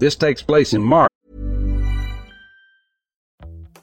This takes place in March.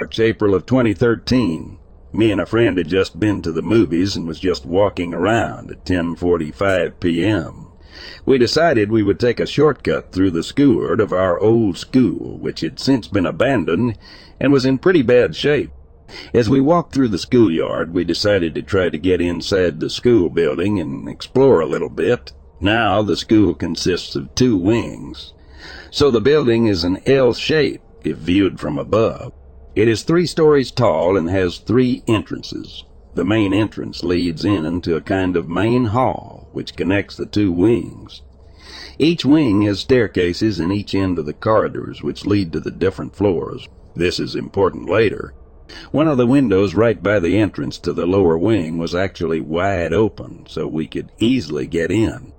It's April of 2013. Me and a friend had just been to the movies and was just walking around at 10:45 p.m. We decided we would take a shortcut through the schoolyard of our old school, which had since been abandoned and was in pretty bad shape. As we walked through the schoolyard, we decided to try to get inside the school building and explore a little bit. Now the school consists of two wings. So the building is an L shape if viewed from above. It is three stories tall and has three entrances. The main entrance leads in into a kind of main hall which connects the two wings. Each wing has staircases in each end of the corridors which lead to the different floors. This is important later. One of the windows right by the entrance to the lower wing was actually wide open so we could easily get in.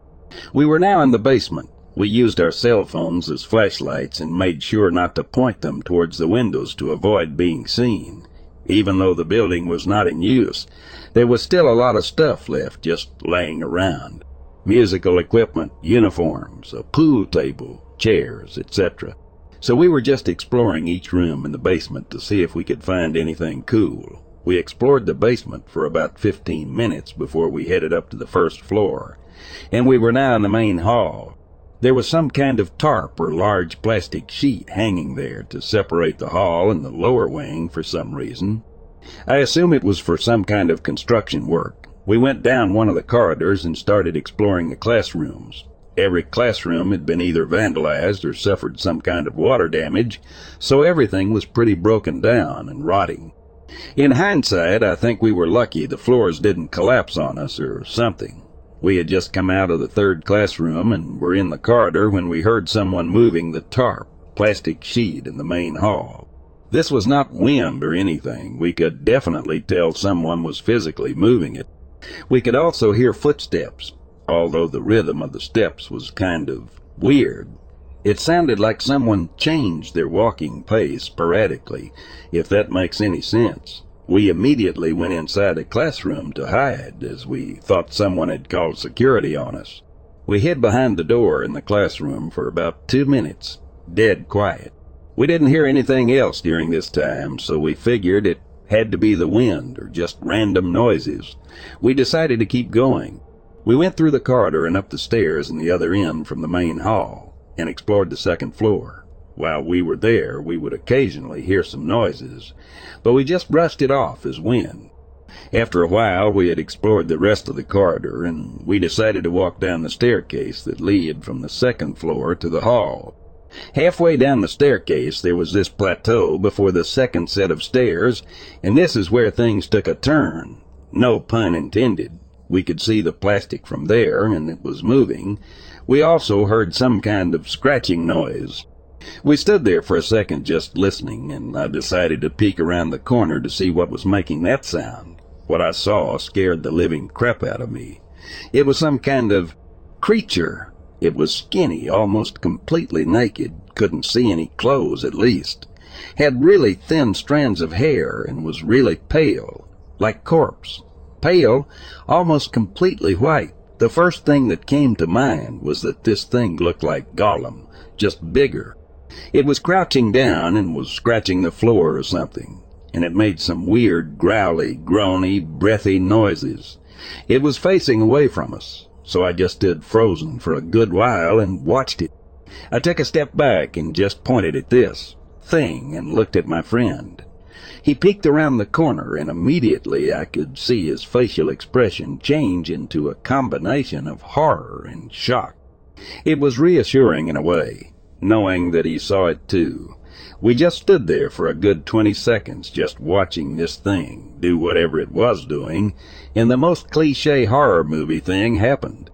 We were now in the basement. We used our cell phones as flashlights and made sure not to point them towards the windows to avoid being seen. Even though the building was not in use, there was still a lot of stuff left just laying around. Musical equipment, uniforms, a pool table, chairs, etc. So we were just exploring each room in the basement to see if we could find anything cool. We explored the basement for about 15 minutes before we headed up to the first floor, and we were now in the main hall. There was some kind of tarp or large plastic sheet hanging there to separate the hall and the lower wing for some reason. I assume it was for some kind of construction work. We went down one of the corridors and started exploring the classrooms. Every classroom had been either vandalized or suffered some kind of water damage, so everything was pretty broken down and rotting. In hindsight, I think we were lucky the floors didn't collapse on us or something. We had just come out of the third classroom and were in the corridor when we heard someone moving the tarp, plastic sheet in the main hall. This was not wind or anything. We could definitely tell someone was physically moving it. We could also hear footsteps, although the rhythm of the steps was kind of weird. It sounded like someone changed their walking pace sporadically, if that makes any sense. We immediately went inside a classroom to hide, as we thought someone had called security on us. We hid behind the door in the classroom for about two minutes, dead quiet. We didn't hear anything else during this time, so we figured it had to be the wind or just random noises. We decided to keep going. We went through the corridor and up the stairs in the other end from the main hall and explored the second floor. While we were there, we would occasionally hear some noises, but we just brushed it off as wind. After a while, we had explored the rest of the corridor, and we decided to walk down the staircase that led from the second floor to the hall. Halfway down the staircase, there was this plateau before the second set of stairs, and this is where things took a turn. No pun intended. We could see the plastic from there, and it was moving. We also heard some kind of scratching noise. We stood there for a second just listening, and I decided to peek around the corner to see what was making that sound. What I saw scared the living crap out of me. It was some kind of creature. It was skinny, almost completely naked, couldn't see any clothes at least, had really thin strands of hair, and was really pale, like corpse. Pale, almost completely white. The first thing that came to mind was that this thing looked like Gollum, just bigger. It was crouching down and was scratching the floor or something and it made some weird, growly, groany, breathy noises. It was facing away from us, so I just stood frozen for a good while and watched it. I took a step back and just pointed at this thing and looked at my friend. He peeked around the corner, and immediately I could see his facial expression change into a combination of horror and shock. It was reassuring in a way, knowing that he saw it too. We just stood there for a good 20 seconds just watching this thing do whatever it was doing, and the most cliche horror movie thing happened.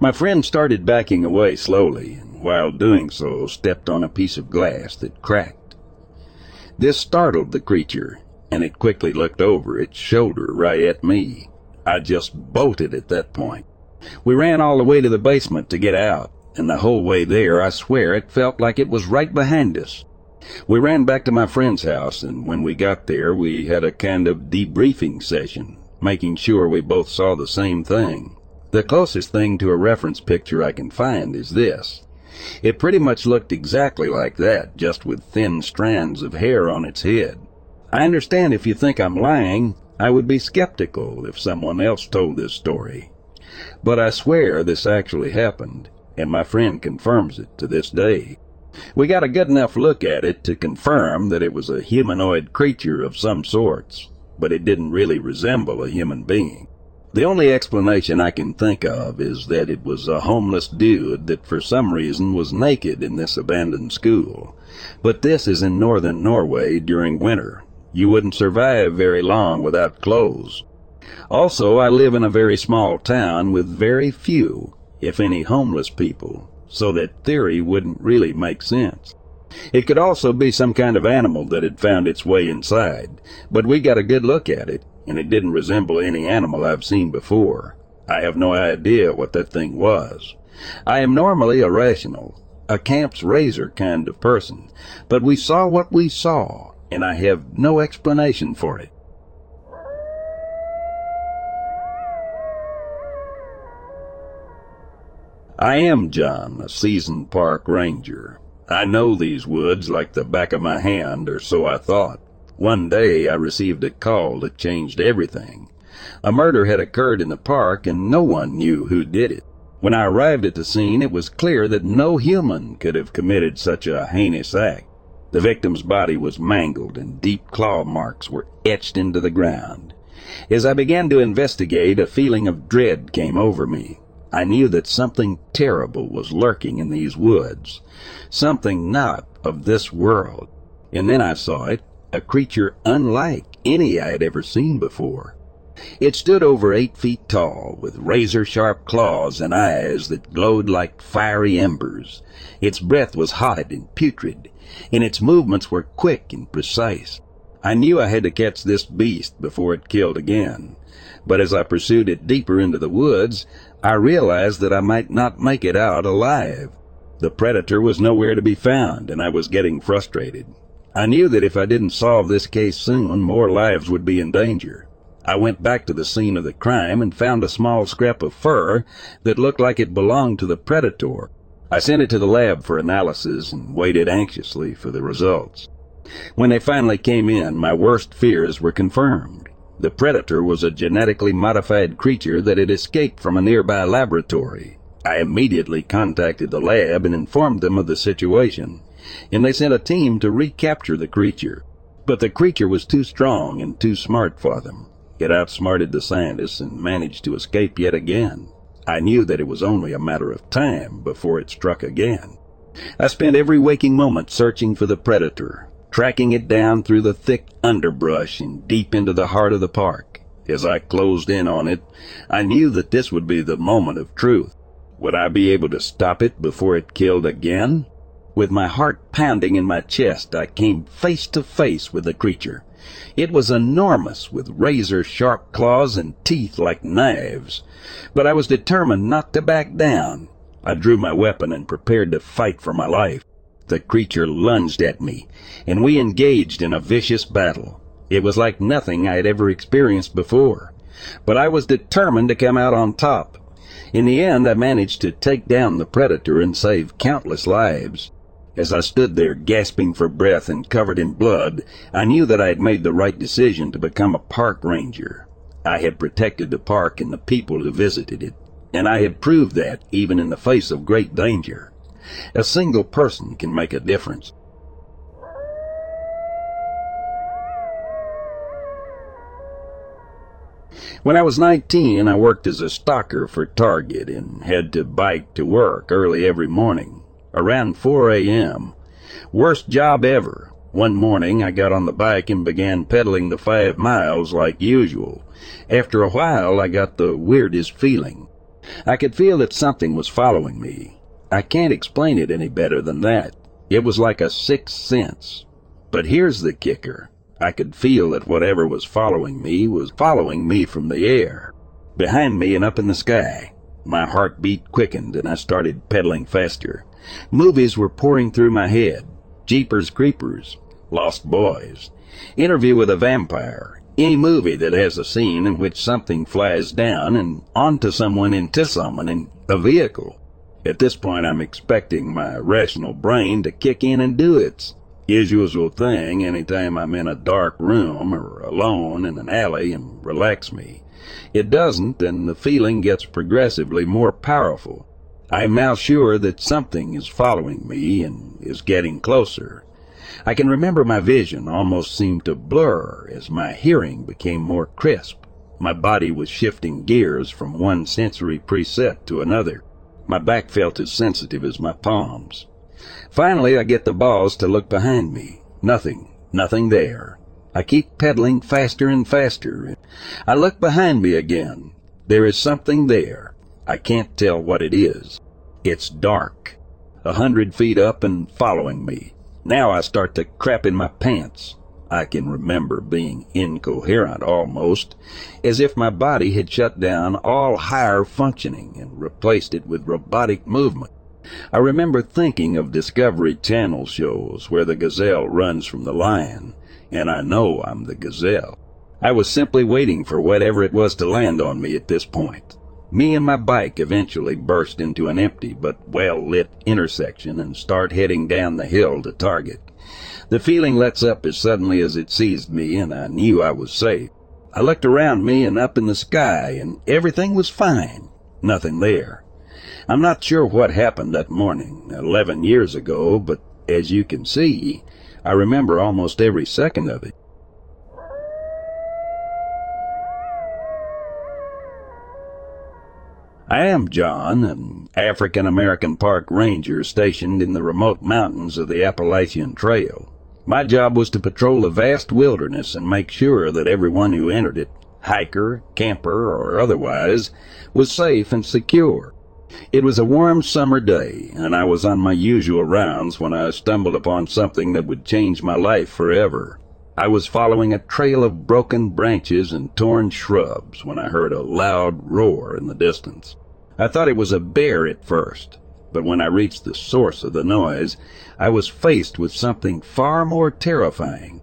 My friend started backing away slowly, and while doing so stepped on a piece of glass that cracked. This startled the creature, and it quickly looked over its shoulder right at me. I just bolted at that point. We ran all the way to the basement to get out, and the whole way there I swear it felt like it was right behind us. We ran back to my friend's house, and when we got there, we had a kind of debriefing session, making sure we both saw the same thing. The closest thing to a reference picture I can find is this. It pretty much looked exactly like that, just with thin strands of hair on its head. I understand if you think I'm lying, I would be skeptical if someone else told this story. But I swear this actually happened, and my friend confirms it to this day. We got a good enough look at it to confirm that it was a humanoid creature of some sorts, but it didn't really resemble a human being. The only explanation I can think of is that it was a homeless dude that for some reason was naked in this abandoned school. But this is in northern Norway during winter. You wouldn't survive very long without clothes. Also, I live in a very small town with very few, if any, homeless people, so that theory wouldn't really make sense. It could also be some kind of animal that had found its way inside, but we got a good look at it, and it didn't resemble any animal I've seen before. I have no idea what that thing was. I am normally a rational, Occam's razor kind of person, but we saw what we saw, and I have no explanation for it. I am John, a seasoned park ranger. I know these woods like the back of my hand, or so I thought. One day I received a call that changed everything. A murder had occurred in the park and no one knew who did it. When I arrived at the scene, it was clear that no human could have committed such a heinous act. The victim's body was mangled and deep claw marks were etched into the ground. As I began to investigate, a feeling of dread came over me. I knew that something terrible was lurking in these woods, something not of this world. And then I saw it, a creature unlike any I had ever seen before. It stood over eight feet tall, with razor sharp claws and eyes that glowed like fiery embers. Its breath was hot and putrid, and its movements were quick and precise. I knew I had to catch this beast before it killed again, but as I pursued it deeper into the woods, I realized that I might not make it out alive. The predator was nowhere to be found, and I was getting frustrated. I knew that if I didn't solve this case soon, more lives would be in danger. I went back to the scene of the crime and found a small scrap of fur that looked like it belonged to the predator. I sent it to the lab for analysis and waited anxiously for the results. When they finally came in, my worst fears were confirmed. The predator was a genetically modified creature that had escaped from a nearby laboratory. I immediately contacted the lab and informed them of the situation, and they sent a team to recapture the creature. But the creature was too strong and too smart for them. It outsmarted the scientists and managed to escape yet again. I knew that it was only a matter of time before it struck again. I spent every waking moment searching for the predator, tracking it down through the thick underbrush and deep into the heart of the park. As I closed in on it, I knew that this would be the moment of truth. Would I be able to stop it before it killed again? With my heart pounding in my chest, I came face to face with the creature. It was enormous, with razor sharp claws and teeth like knives. But I was determined not to back down. I drew my weapon and prepared to fight for my life. The creature lunged at me, and we engaged in a vicious battle. It was like nothing I had ever experienced before. But I was determined to come out on top. In the end, I managed to take down the predator and save countless lives. As I stood there gasping for breath and covered in blood, I knew that I had made the right decision to become a park ranger. I had protected the park and the people who visited it, and I had proved that even in the face of great danger. A single person can make a difference. When I was 19, I worked as a stalker for Target and had to bike to work early every morning around 4 a.m. Worst job ever. One morning I got on the bike and began pedaling the five miles like usual. After a while I got the weirdest feeling. I could feel that something was following me. I can't explain it any better than that. It was like a sixth sense. But here's the kicker. I could feel that whatever was following me was following me from the air, behind me and up in the sky. My heartbeat quickened and I started pedaling faster. Movies were pouring through my head. Jeepers Creepers, Lost Boys, Interview with a Vampire, any movie that has a scene in which something flies down and onto someone into someone in a vehicle. At this point, I'm expecting my rational brain to kick in and do its usual thing anytime I'm in a dark room or alone in an alley and relax me. It doesn't, and the feeling gets progressively more powerful. I am now sure that something is following me and is getting closer. I can remember my vision almost seemed to blur as my hearing became more crisp. My body was shifting gears from one sensory preset to another. My back felt as sensitive as my palms. Finally, I get the balls to look behind me. Nothing, nothing there. I keep pedaling faster and faster. I look behind me again. There is something there. I can't tell what it is. It's dark. A hundred feet up and following me. Now I start to crap in my pants. I can remember being incoherent almost, as if my body had shut down all higher functioning and replaced it with robotic movement. I remember thinking of Discovery Channel shows where the gazelle runs from the lion, and I know I'm the gazelle. I was simply waiting for whatever it was to land on me at this point. Me and my bike eventually burst into an empty but well-lit intersection and start heading down the hill to Target. The feeling lets up as suddenly as it seized me and I knew I was safe. I looked around me and up in the sky and everything was fine. Nothing there. I'm not sure what happened that morning, 11 years ago, but as you can see, I remember almost every second of it. I am John, an African American park ranger stationed in the remote mountains of the Appalachian Trail. My job was to patrol the vast wilderness and make sure that everyone who entered it, hiker, camper, or otherwise, was safe and secure. It was a warm summer day, and I was on my usual rounds when I stumbled upon something that would change my life forever. I was following a trail of broken branches and torn shrubs when I heard a loud roar in the distance. I thought it was a bear at first. But when I reached the source of the noise, I was faced with something far more terrifying.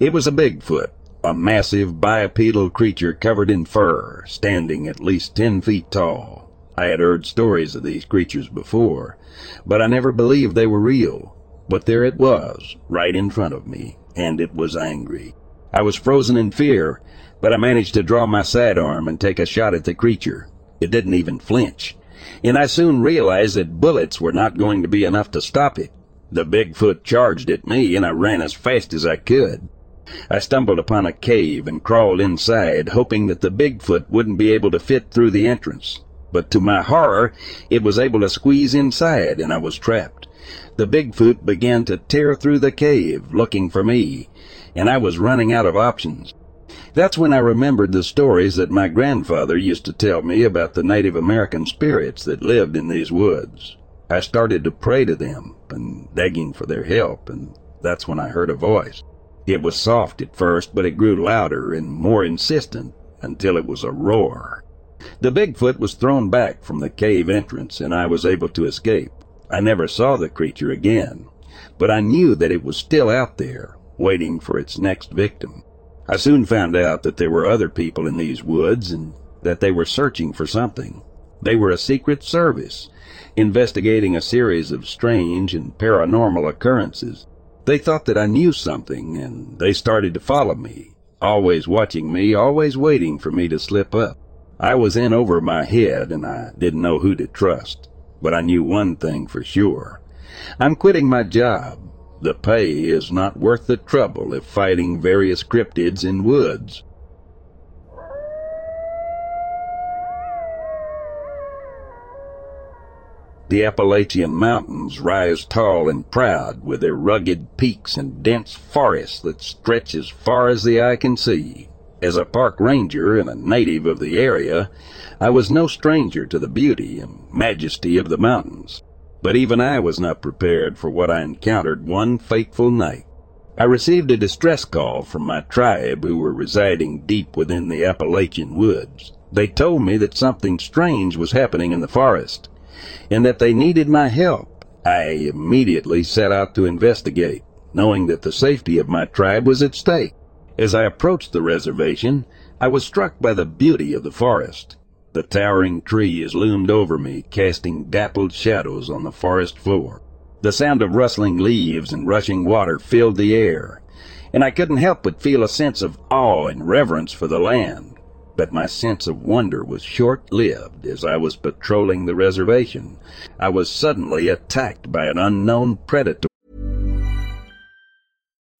It was a Bigfoot, a massive bipedal creature covered in fur, standing at least ten feet tall. I had heard stories of these creatures before, but I never believed they were real. But there it was, right in front of me, and it was angry. I was frozen in fear, but I managed to draw my sidearm and take a shot at the creature. It didn't even flinch, and I soon realized that bullets were not going to be enough to stop it. The Bigfoot charged at me, and I ran as fast as I could. I stumbled upon a cave and crawled inside, hoping that the Bigfoot wouldn't be able to fit through the entrance. But to my horror, it was able to squeeze inside, and I was trapped. The Bigfoot began to tear through the cave, looking for me, and I was running out of options. That's when I remembered the stories that my grandfather used to tell me about the Native American spirits that lived in these woods. I started to pray to them and begging for their help, and that's when I heard a voice. It was soft at first, but it grew louder and more insistent until it was a roar. The Bigfoot was thrown back from the cave entrance, and I was able to escape. I never saw the creature again, but I knew that it was still out there, waiting for its next victim. I soon found out that there were other people in these woods and that they were searching for something. They were a secret service, investigating a series of strange and paranormal occurrences. They thought that I knew something, and they started to follow me, always watching me, always waiting for me to slip up. I was in over my head, and I didn't know who to trust. But I knew one thing for sure. I'm quitting my job. The pay is not worth the trouble of fighting various cryptids in woods. The Appalachian Mountains rise tall and proud with their rugged peaks and dense forests that stretch as far as the eye can see. As a park ranger and a native of the area, I was no stranger to the beauty and majesty of the mountains. But even I was not prepared for what I encountered one fateful night. I received a distress call from my tribe who were residing deep within the Appalachian woods. They told me that something strange was happening in the forest, and that they needed my help. I immediately set out to investigate, knowing that the safety of my tribe was at stake. As I approached the reservation, I was struck by the beauty of the forest. The towering trees loomed over me, casting dappled shadows on the forest floor. The sound of rustling leaves and rushing water filled the air, and I couldn't help but feel a sense of awe and reverence for the land. But my sense of wonder was short-lived as I was patrolling the reservation. I was suddenly attacked by an unknown predator.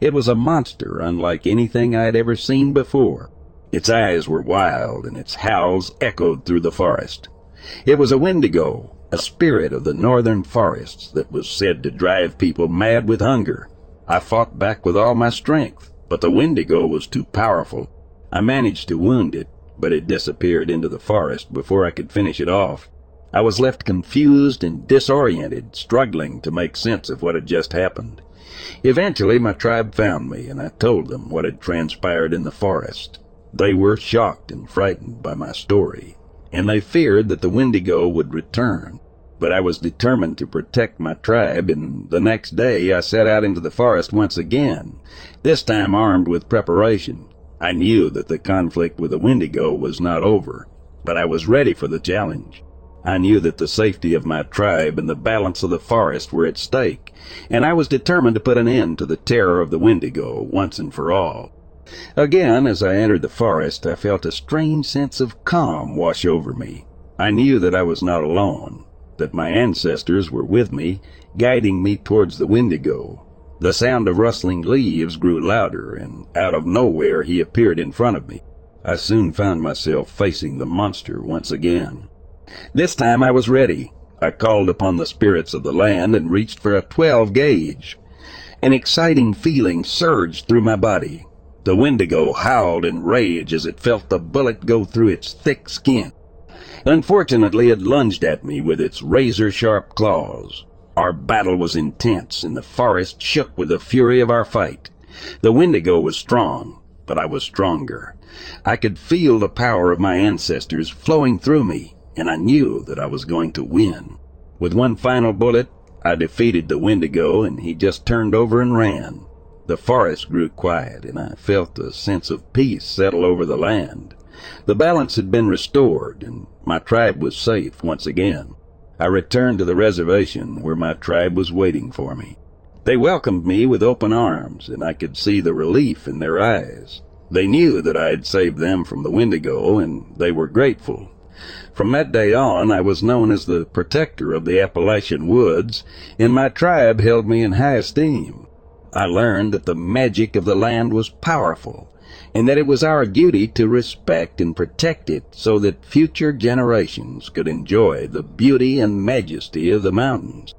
It was a monster unlike anything I had ever seen before. Its eyes were wild, and its howls echoed through the forest. It was a wendigo, a spirit of the northern forests that was said to drive people mad with hunger. I fought back with all my strength, but the wendigo was too powerful. I managed to wound it, but it disappeared into the forest before I could finish it off. I was left confused and disoriented, struggling to make sense of what had just happened. Eventually, my tribe found me, and I told them what had transpired in the forest. They were shocked and frightened by my story, and they feared that the Wendigo would return. But I was determined to protect my tribe, and the next day I set out into the forest once again, this time armed with preparation. I knew that the conflict with the Wendigo was not over. but I was ready for the challenge. I knew that the safety of my tribe and the balance of the forest were at stake, and I was determined to put an end to the terror of the Wendigo once and for all. Again, as I entered the forest, I felt a strange sense of calm wash over me. I knew that I was not alone, that my ancestors were with me, guiding me towards the Wendigo. The sound of rustling leaves grew louder, and out of nowhere he appeared in front of me. I soon found myself facing the monster once again. This time I was ready. I called upon the spirits of the land and reached for a 12 gauge. An exciting feeling surged through my body. The Wendigo howled in rage as it felt the bullet go through its thick skin. Unfortunately, it lunged at me with its razor-sharp claws. Our battle was intense, and the forest shook with the fury of our fight. The Wendigo was strong, but I was stronger. I could feel the power of my ancestors flowing through me, and I knew that I was going to win. With one final bullet, I defeated the Wendigo, and he just turned over and ran. The forest grew quiet, and I felt a sense of peace settle over the land. The balance had been restored, and my tribe was safe once again. I returned to the reservation where my tribe was waiting for me. They welcomed me with open arms, and I could see the relief in their eyes. They knew that I had saved them from the Wendigo, and they were grateful. From that day on, I was known as the protector of the Appalachian woods, and my tribe held me in high esteem. I learned that the magic of the land was powerful, and that it was our duty to respect and protect it so that future generations could enjoy the beauty and majesty of the mountains.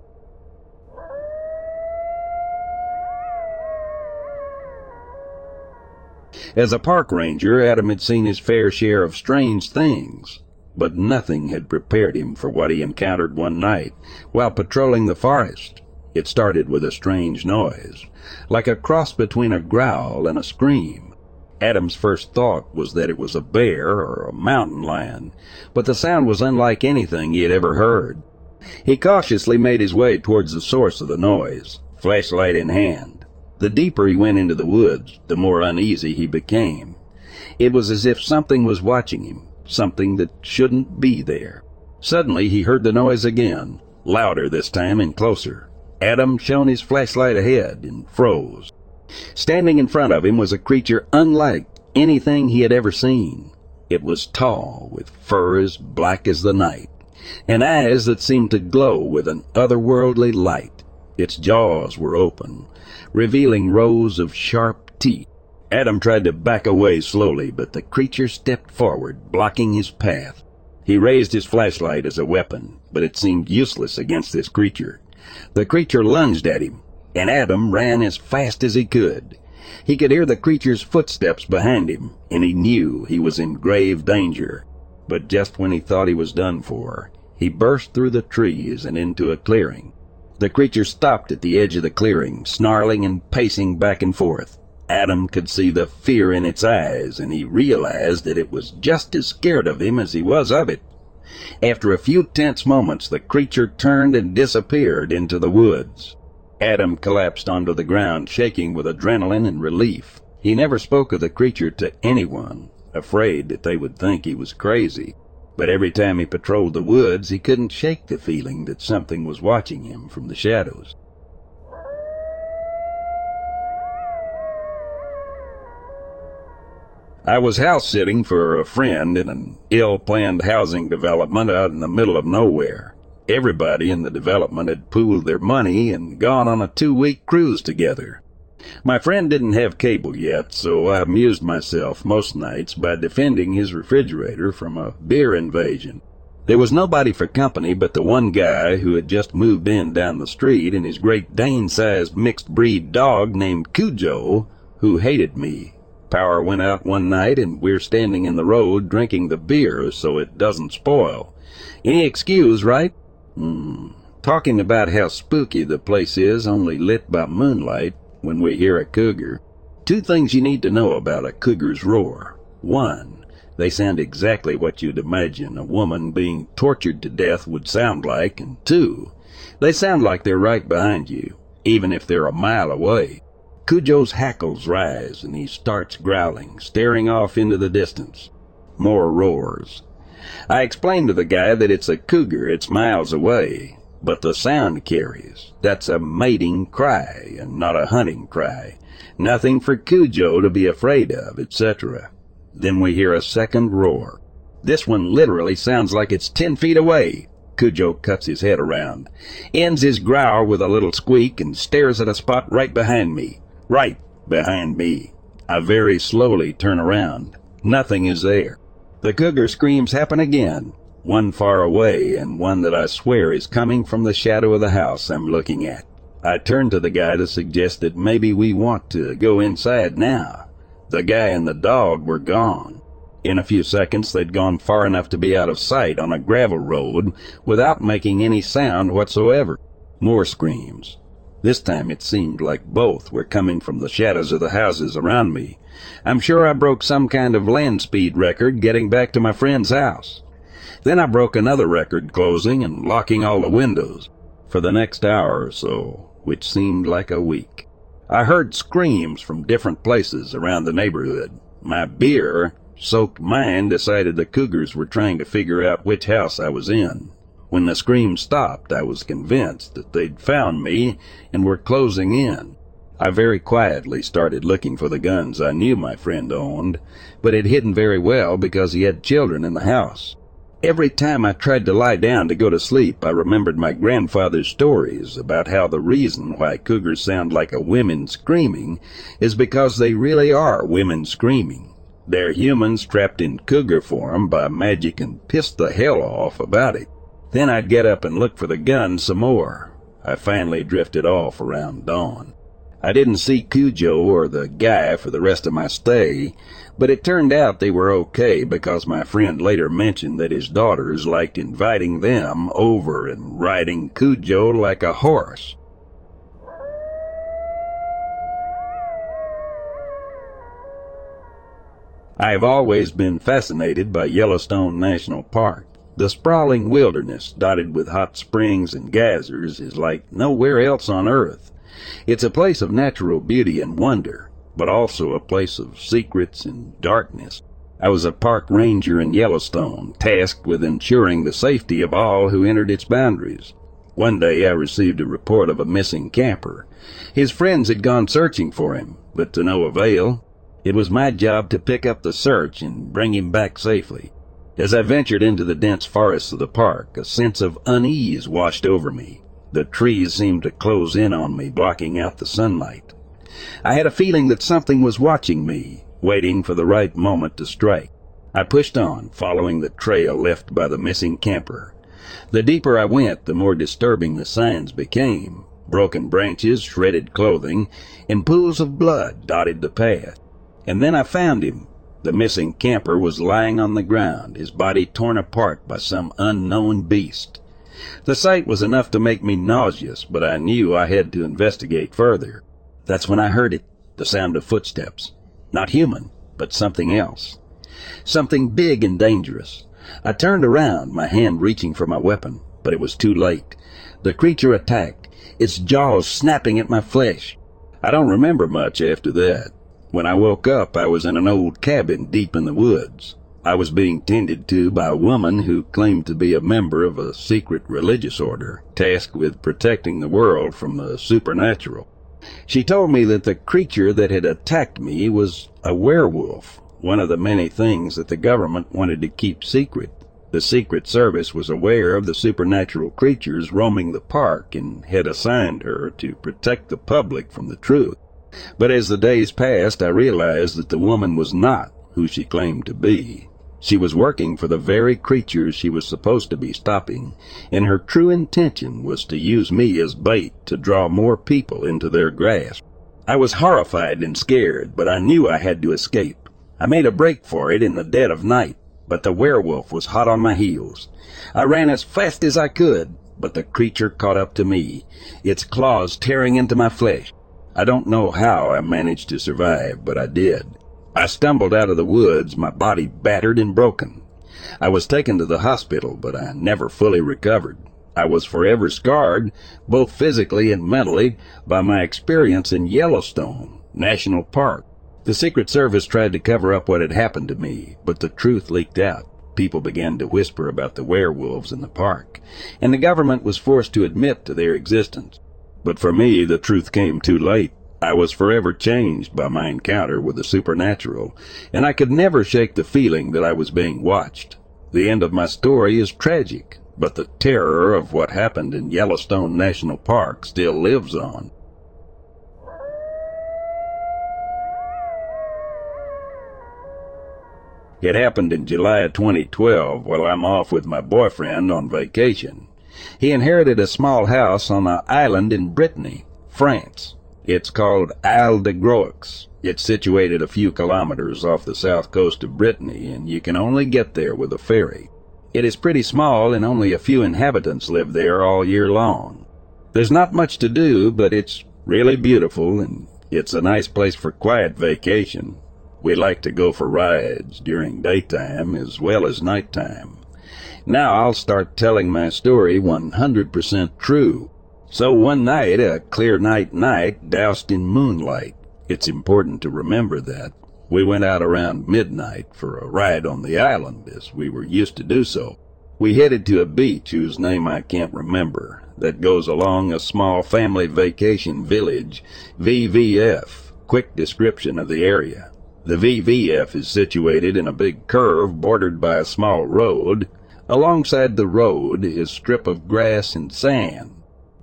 As a park ranger, Adam had seen his fair share of strange things but nothing had prepared him for what he encountered one night while patrolling the forest. It started with a strange noise, like a cross between a growl and a scream. Adam's first thought was that it was a bear or a mountain lion, but the sound was unlike anything he had ever heard. He cautiously made his way towards the source of the noise, flashlight in hand. The deeper he went into the woods, the more uneasy he became. It was as if something was watching him, something that shouldn't be there. Suddenly he heard the noise again, louder this time and closer. Adam shone his flashlight ahead and froze. Standing in front of him was a creature unlike anything he had ever seen. It was tall, with fur as black as the night, and eyes that seemed to glow with an otherworldly light. Its jaws were open, revealing rows of sharp teeth. Adam tried to back away slowly, but the creature stepped forward, blocking his path. He raised his flashlight as a weapon, but it seemed useless against this creature. The creature lunged at him, and Adam ran as fast as he could. He could hear the creature's footsteps behind him, and he knew he was in grave danger. But just when he thought he was done for, he burst through the trees and into a clearing. The creature stopped at the edge of the clearing, snarling and pacing back and forth. Adam could see the fear in its eyes, and he realized that it was just as scared of him as he was of it. After a few tense moments, the creature turned and disappeared into the woods. Adam collapsed onto the ground, shaking with adrenaline and relief. He never spoke of the creature to anyone, afraid that they would think he was crazy. But every time he patrolled the woods, he couldn't shake the feeling that something was watching him from the shadows. I was house sitting for a friend in an ill-planned housing development out in the middle of nowhere. Everybody in the development had pooled their money and gone on a two-week cruise together. My friend didn't have cable yet, so I amused myself most nights by defending his refrigerator from a beer invasion. There was nobody for company but the one guy who had just moved in down the street and his Great Dane-sized mixed breed dog named Cujo, who hated me Power went out one night and we're standing in the road drinking the beer so it doesn't spoil. Any excuse, right? Hmm. Talking about how spooky the place is only lit by moonlight when we hear a cougar. Two things you need to know about a cougar's roar. One, they sound exactly what you'd imagine a woman being tortured to death would sound like. And two, they sound like they're right behind you, even if they're a mile away. Cujo's hackles rise and he starts growling, staring off into the distance. More roars. I explain to the guy that it's a cougar, it's miles away, but the sound carries. That's a mating cry and not a hunting cry. Nothing for Cujo to be afraid of, etc. Then we hear a second roar. This one literally sounds like it's ten feet away. Cujo cuts his head around, ends his growl with a little squeak, and stares at a spot right behind me. Right behind me. I very slowly turn around. Nothing is there. The cougar screams happen again, one far away and one that I swear is coming from the shadow of the house I'm looking at. I turn to the guy to suggest that maybe we want to go inside now. The guy and the dog were gone. In a few seconds, they'd gone far enough to be out of sight on a gravel road without making any sound whatsoever. More screams. This time it seemed like both were coming from the shadows of the houses around me. I'm sure I broke some kind of land speed record getting back to my friend's house. Then I broke another record closing and locking all the windows. For the next hour or so, which seemed like a week, I heard screams from different places around the neighborhood. My beer soaked mind decided the cougars were trying to figure out which house I was in. When the screams stopped, I was convinced that they'd found me and were closing in. I very quietly started looking for the guns I knew my friend owned, but had hidden very well because he had children in the house. Every time I tried to lie down to go to sleep, I remembered my grandfather's stories about how the reason why cougars sound like a woman screaming is because they really are women screaming. They're humans trapped in cougar form by magic and pissed the hell off about it. Then I'd get up and look for the gun some more. I finally drifted off around dawn. I didn't see Cujo or the guy for the rest of my stay, but it turned out they were okay because my friend later mentioned that his daughters liked inviting them over and riding Cujo like a horse. I have always been fascinated by Yellowstone National Park. The sprawling wilderness, dotted with hot springs and geysers, is like nowhere else on earth. It's a place of natural beauty and wonder, but also a place of secrets and darkness. I was a park ranger in Yellowstone, tasked with ensuring the safety of all who entered its boundaries. One day I received a report of a missing camper. His friends had gone searching for him, but to no avail. It was my job to pick up the search and bring him back safely. As I ventured into the dense forests of the park, a sense of unease washed over me. The trees seemed to close in on me, blocking out the sunlight. I had a feeling that something was watching me, waiting for the right moment to strike. I pushed on, following the trail left by the missing camper. The deeper I went, the more disturbing the signs became. Broken branches, shredded clothing, and pools of blood dotted the path. And then I found him. The missing camper was lying on the ground, his body torn apart by some unknown beast. The sight was enough to make me nauseous, but I knew I had to investigate further. That's when I heard it, the sound of footsteps. Not human, but something else. Something big and dangerous. I turned around, my hand reaching for my weapon, but it was too late. The creature attacked, its jaws snapping at my flesh. I don't remember much after that. When I woke up, I was in an old cabin deep in the woods. I was being tended to by a woman who claimed to be a member of a secret religious order, tasked with protecting the world from the supernatural. She told me that the creature that had attacked me was a werewolf, one of the many things that the government wanted to keep secret. The Secret Service was aware of the supernatural creatures roaming the park and had assigned her to protect the public from the truth. But as the days passed, I realized that the woman was not who she claimed to be. She was working for the very creatures she was supposed to be stopping, and her true intention was to use me as bait to draw more people into their grasp. I was horrified and scared, but I knew I had to escape. I made a break for it in the dead of night, but the werewolf was hot on my heels. I ran as fast as I could, but the creature caught up to me, its claws tearing into my flesh. I don't know how I managed to survive, but I did. I stumbled out of the woods, my body battered and broken. I was taken to the hospital, but I never fully recovered. I was forever scarred, both physically and mentally, by my experience in Yellowstone National Park. The Secret Service tried to cover up what had happened to me, but the truth leaked out. people began to whisper about the werewolves in the park, and the government was forced to admit to their existence. But for me, the truth came too late. I was forever changed by my encounter with the supernatural, and I could never shake the feeling that I was being watched. The end of my story is tragic, but the terror of what happened in Yellowstone National Park still lives on. It happened in July of 2012 while I'm off with my boyfriend on vacation. He inherited a small house on an island in Brittany, France. It's called Isle de Groix. It's situated a few kilometers off the south coast of Brittany, and you can only get there with a ferry. It is pretty small, and only a few inhabitants live there all year long. There's not much to do, but it's really beautiful, and it's a nice place for quiet vacation. We like to go for rides during daytime as well as nighttime. Now I'll start telling my story 100% true. So one night, a clear night night, doused in moonlight, it's important to remember that, we went out around midnight for a ride on the island, as we were used to do so. We headed to a beach whose name I can't remember, that goes along a small family vacation village, VVF. Quick description of the area. The VVF is situated in a big curve bordered by a small road. Alongside the road is strip of grass and sand.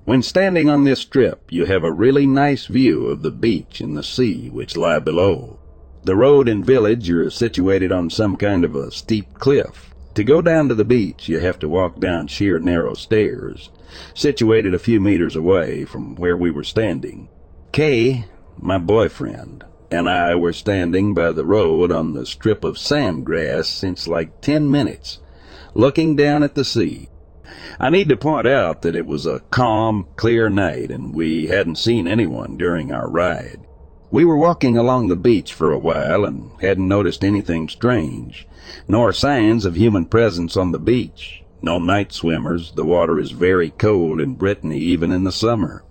When standing on this strip, you have a really nice view of the beach and the sea which lie below. The road and village are situated on some kind of a steep cliff. To go down to the beach, you have to walk down sheer narrow stairs, situated a few meters away from where we were standing. Kay, my boyfriend, and I were standing by the road on the strip of sand grass since like ten minutes, looking down at the sea. I need to point out that it was a calm, clear night and we hadn't seen anyone during our ride. We were walking along the beach for a while and hadn't noticed anything strange, nor signs of human presence on the beach. No night swimmers, the water is very cold in Brittany even in the summer.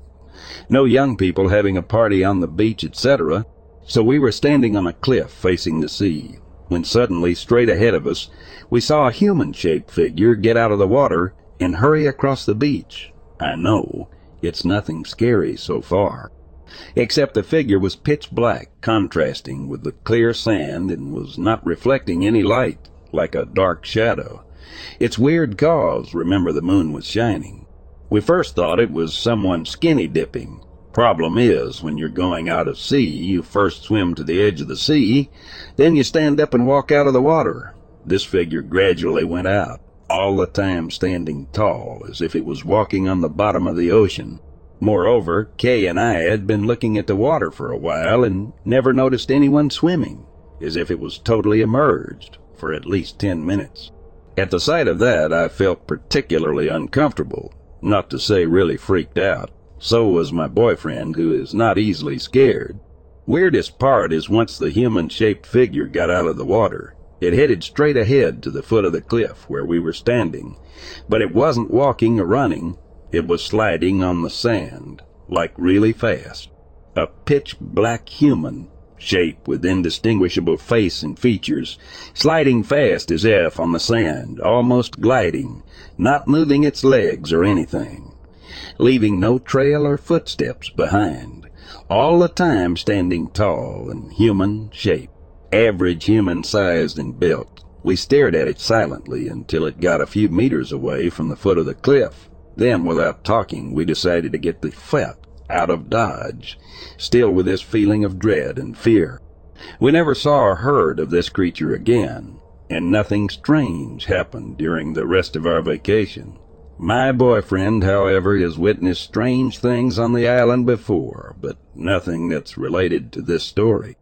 No young people having a party on the beach, etc. So we were standing on a cliff facing the sea, when suddenly, straight ahead of us, we saw a human-shaped figure get out of the water and hurry across the beach. I know, it's nothing scary so far. Except the figure was pitch black, contrasting with the clear sand and was not reflecting any light, like a dark shadow. It's weird cause, remember the moon was shining. We first thought it was someone skinny dipping. Problem is, when you're going out of sea, you first swim to the edge of the sea, then you stand up and walk out of the water. This figure gradually went out all the time standing tall, as if it was walking on the bottom of the ocean. Moreover, Kay and I had been looking at the water for a while and never noticed anyone swimming, as if it was totally immersed for at least ten minutes. At the sight of that, I felt particularly uncomfortable, not to say really freaked out. So was my boyfriend, who is not easily scared. Weirdest part is once the human-shaped figure got out of the water, it headed straight ahead to the foot of the cliff where we were standing, but it wasn't walking or running. It was sliding on the sand, like really fast. A pitch black human, shape with indistinguishable face and features, sliding fast as if on the sand, almost gliding, not moving its legs or anything, leaving no trail or footsteps behind, all the time standing tall and human shape average human sized and built. We stared at it silently until it got a few meters away from the foot of the cliff. Then, without talking, we decided to get the fuck out of Dodge, still with this feeling of dread and fear. We never saw or heard of this creature again, and nothing strange happened during the rest of our vacation. My boyfriend, however, has witnessed strange things on the island before, but nothing that's related to this story.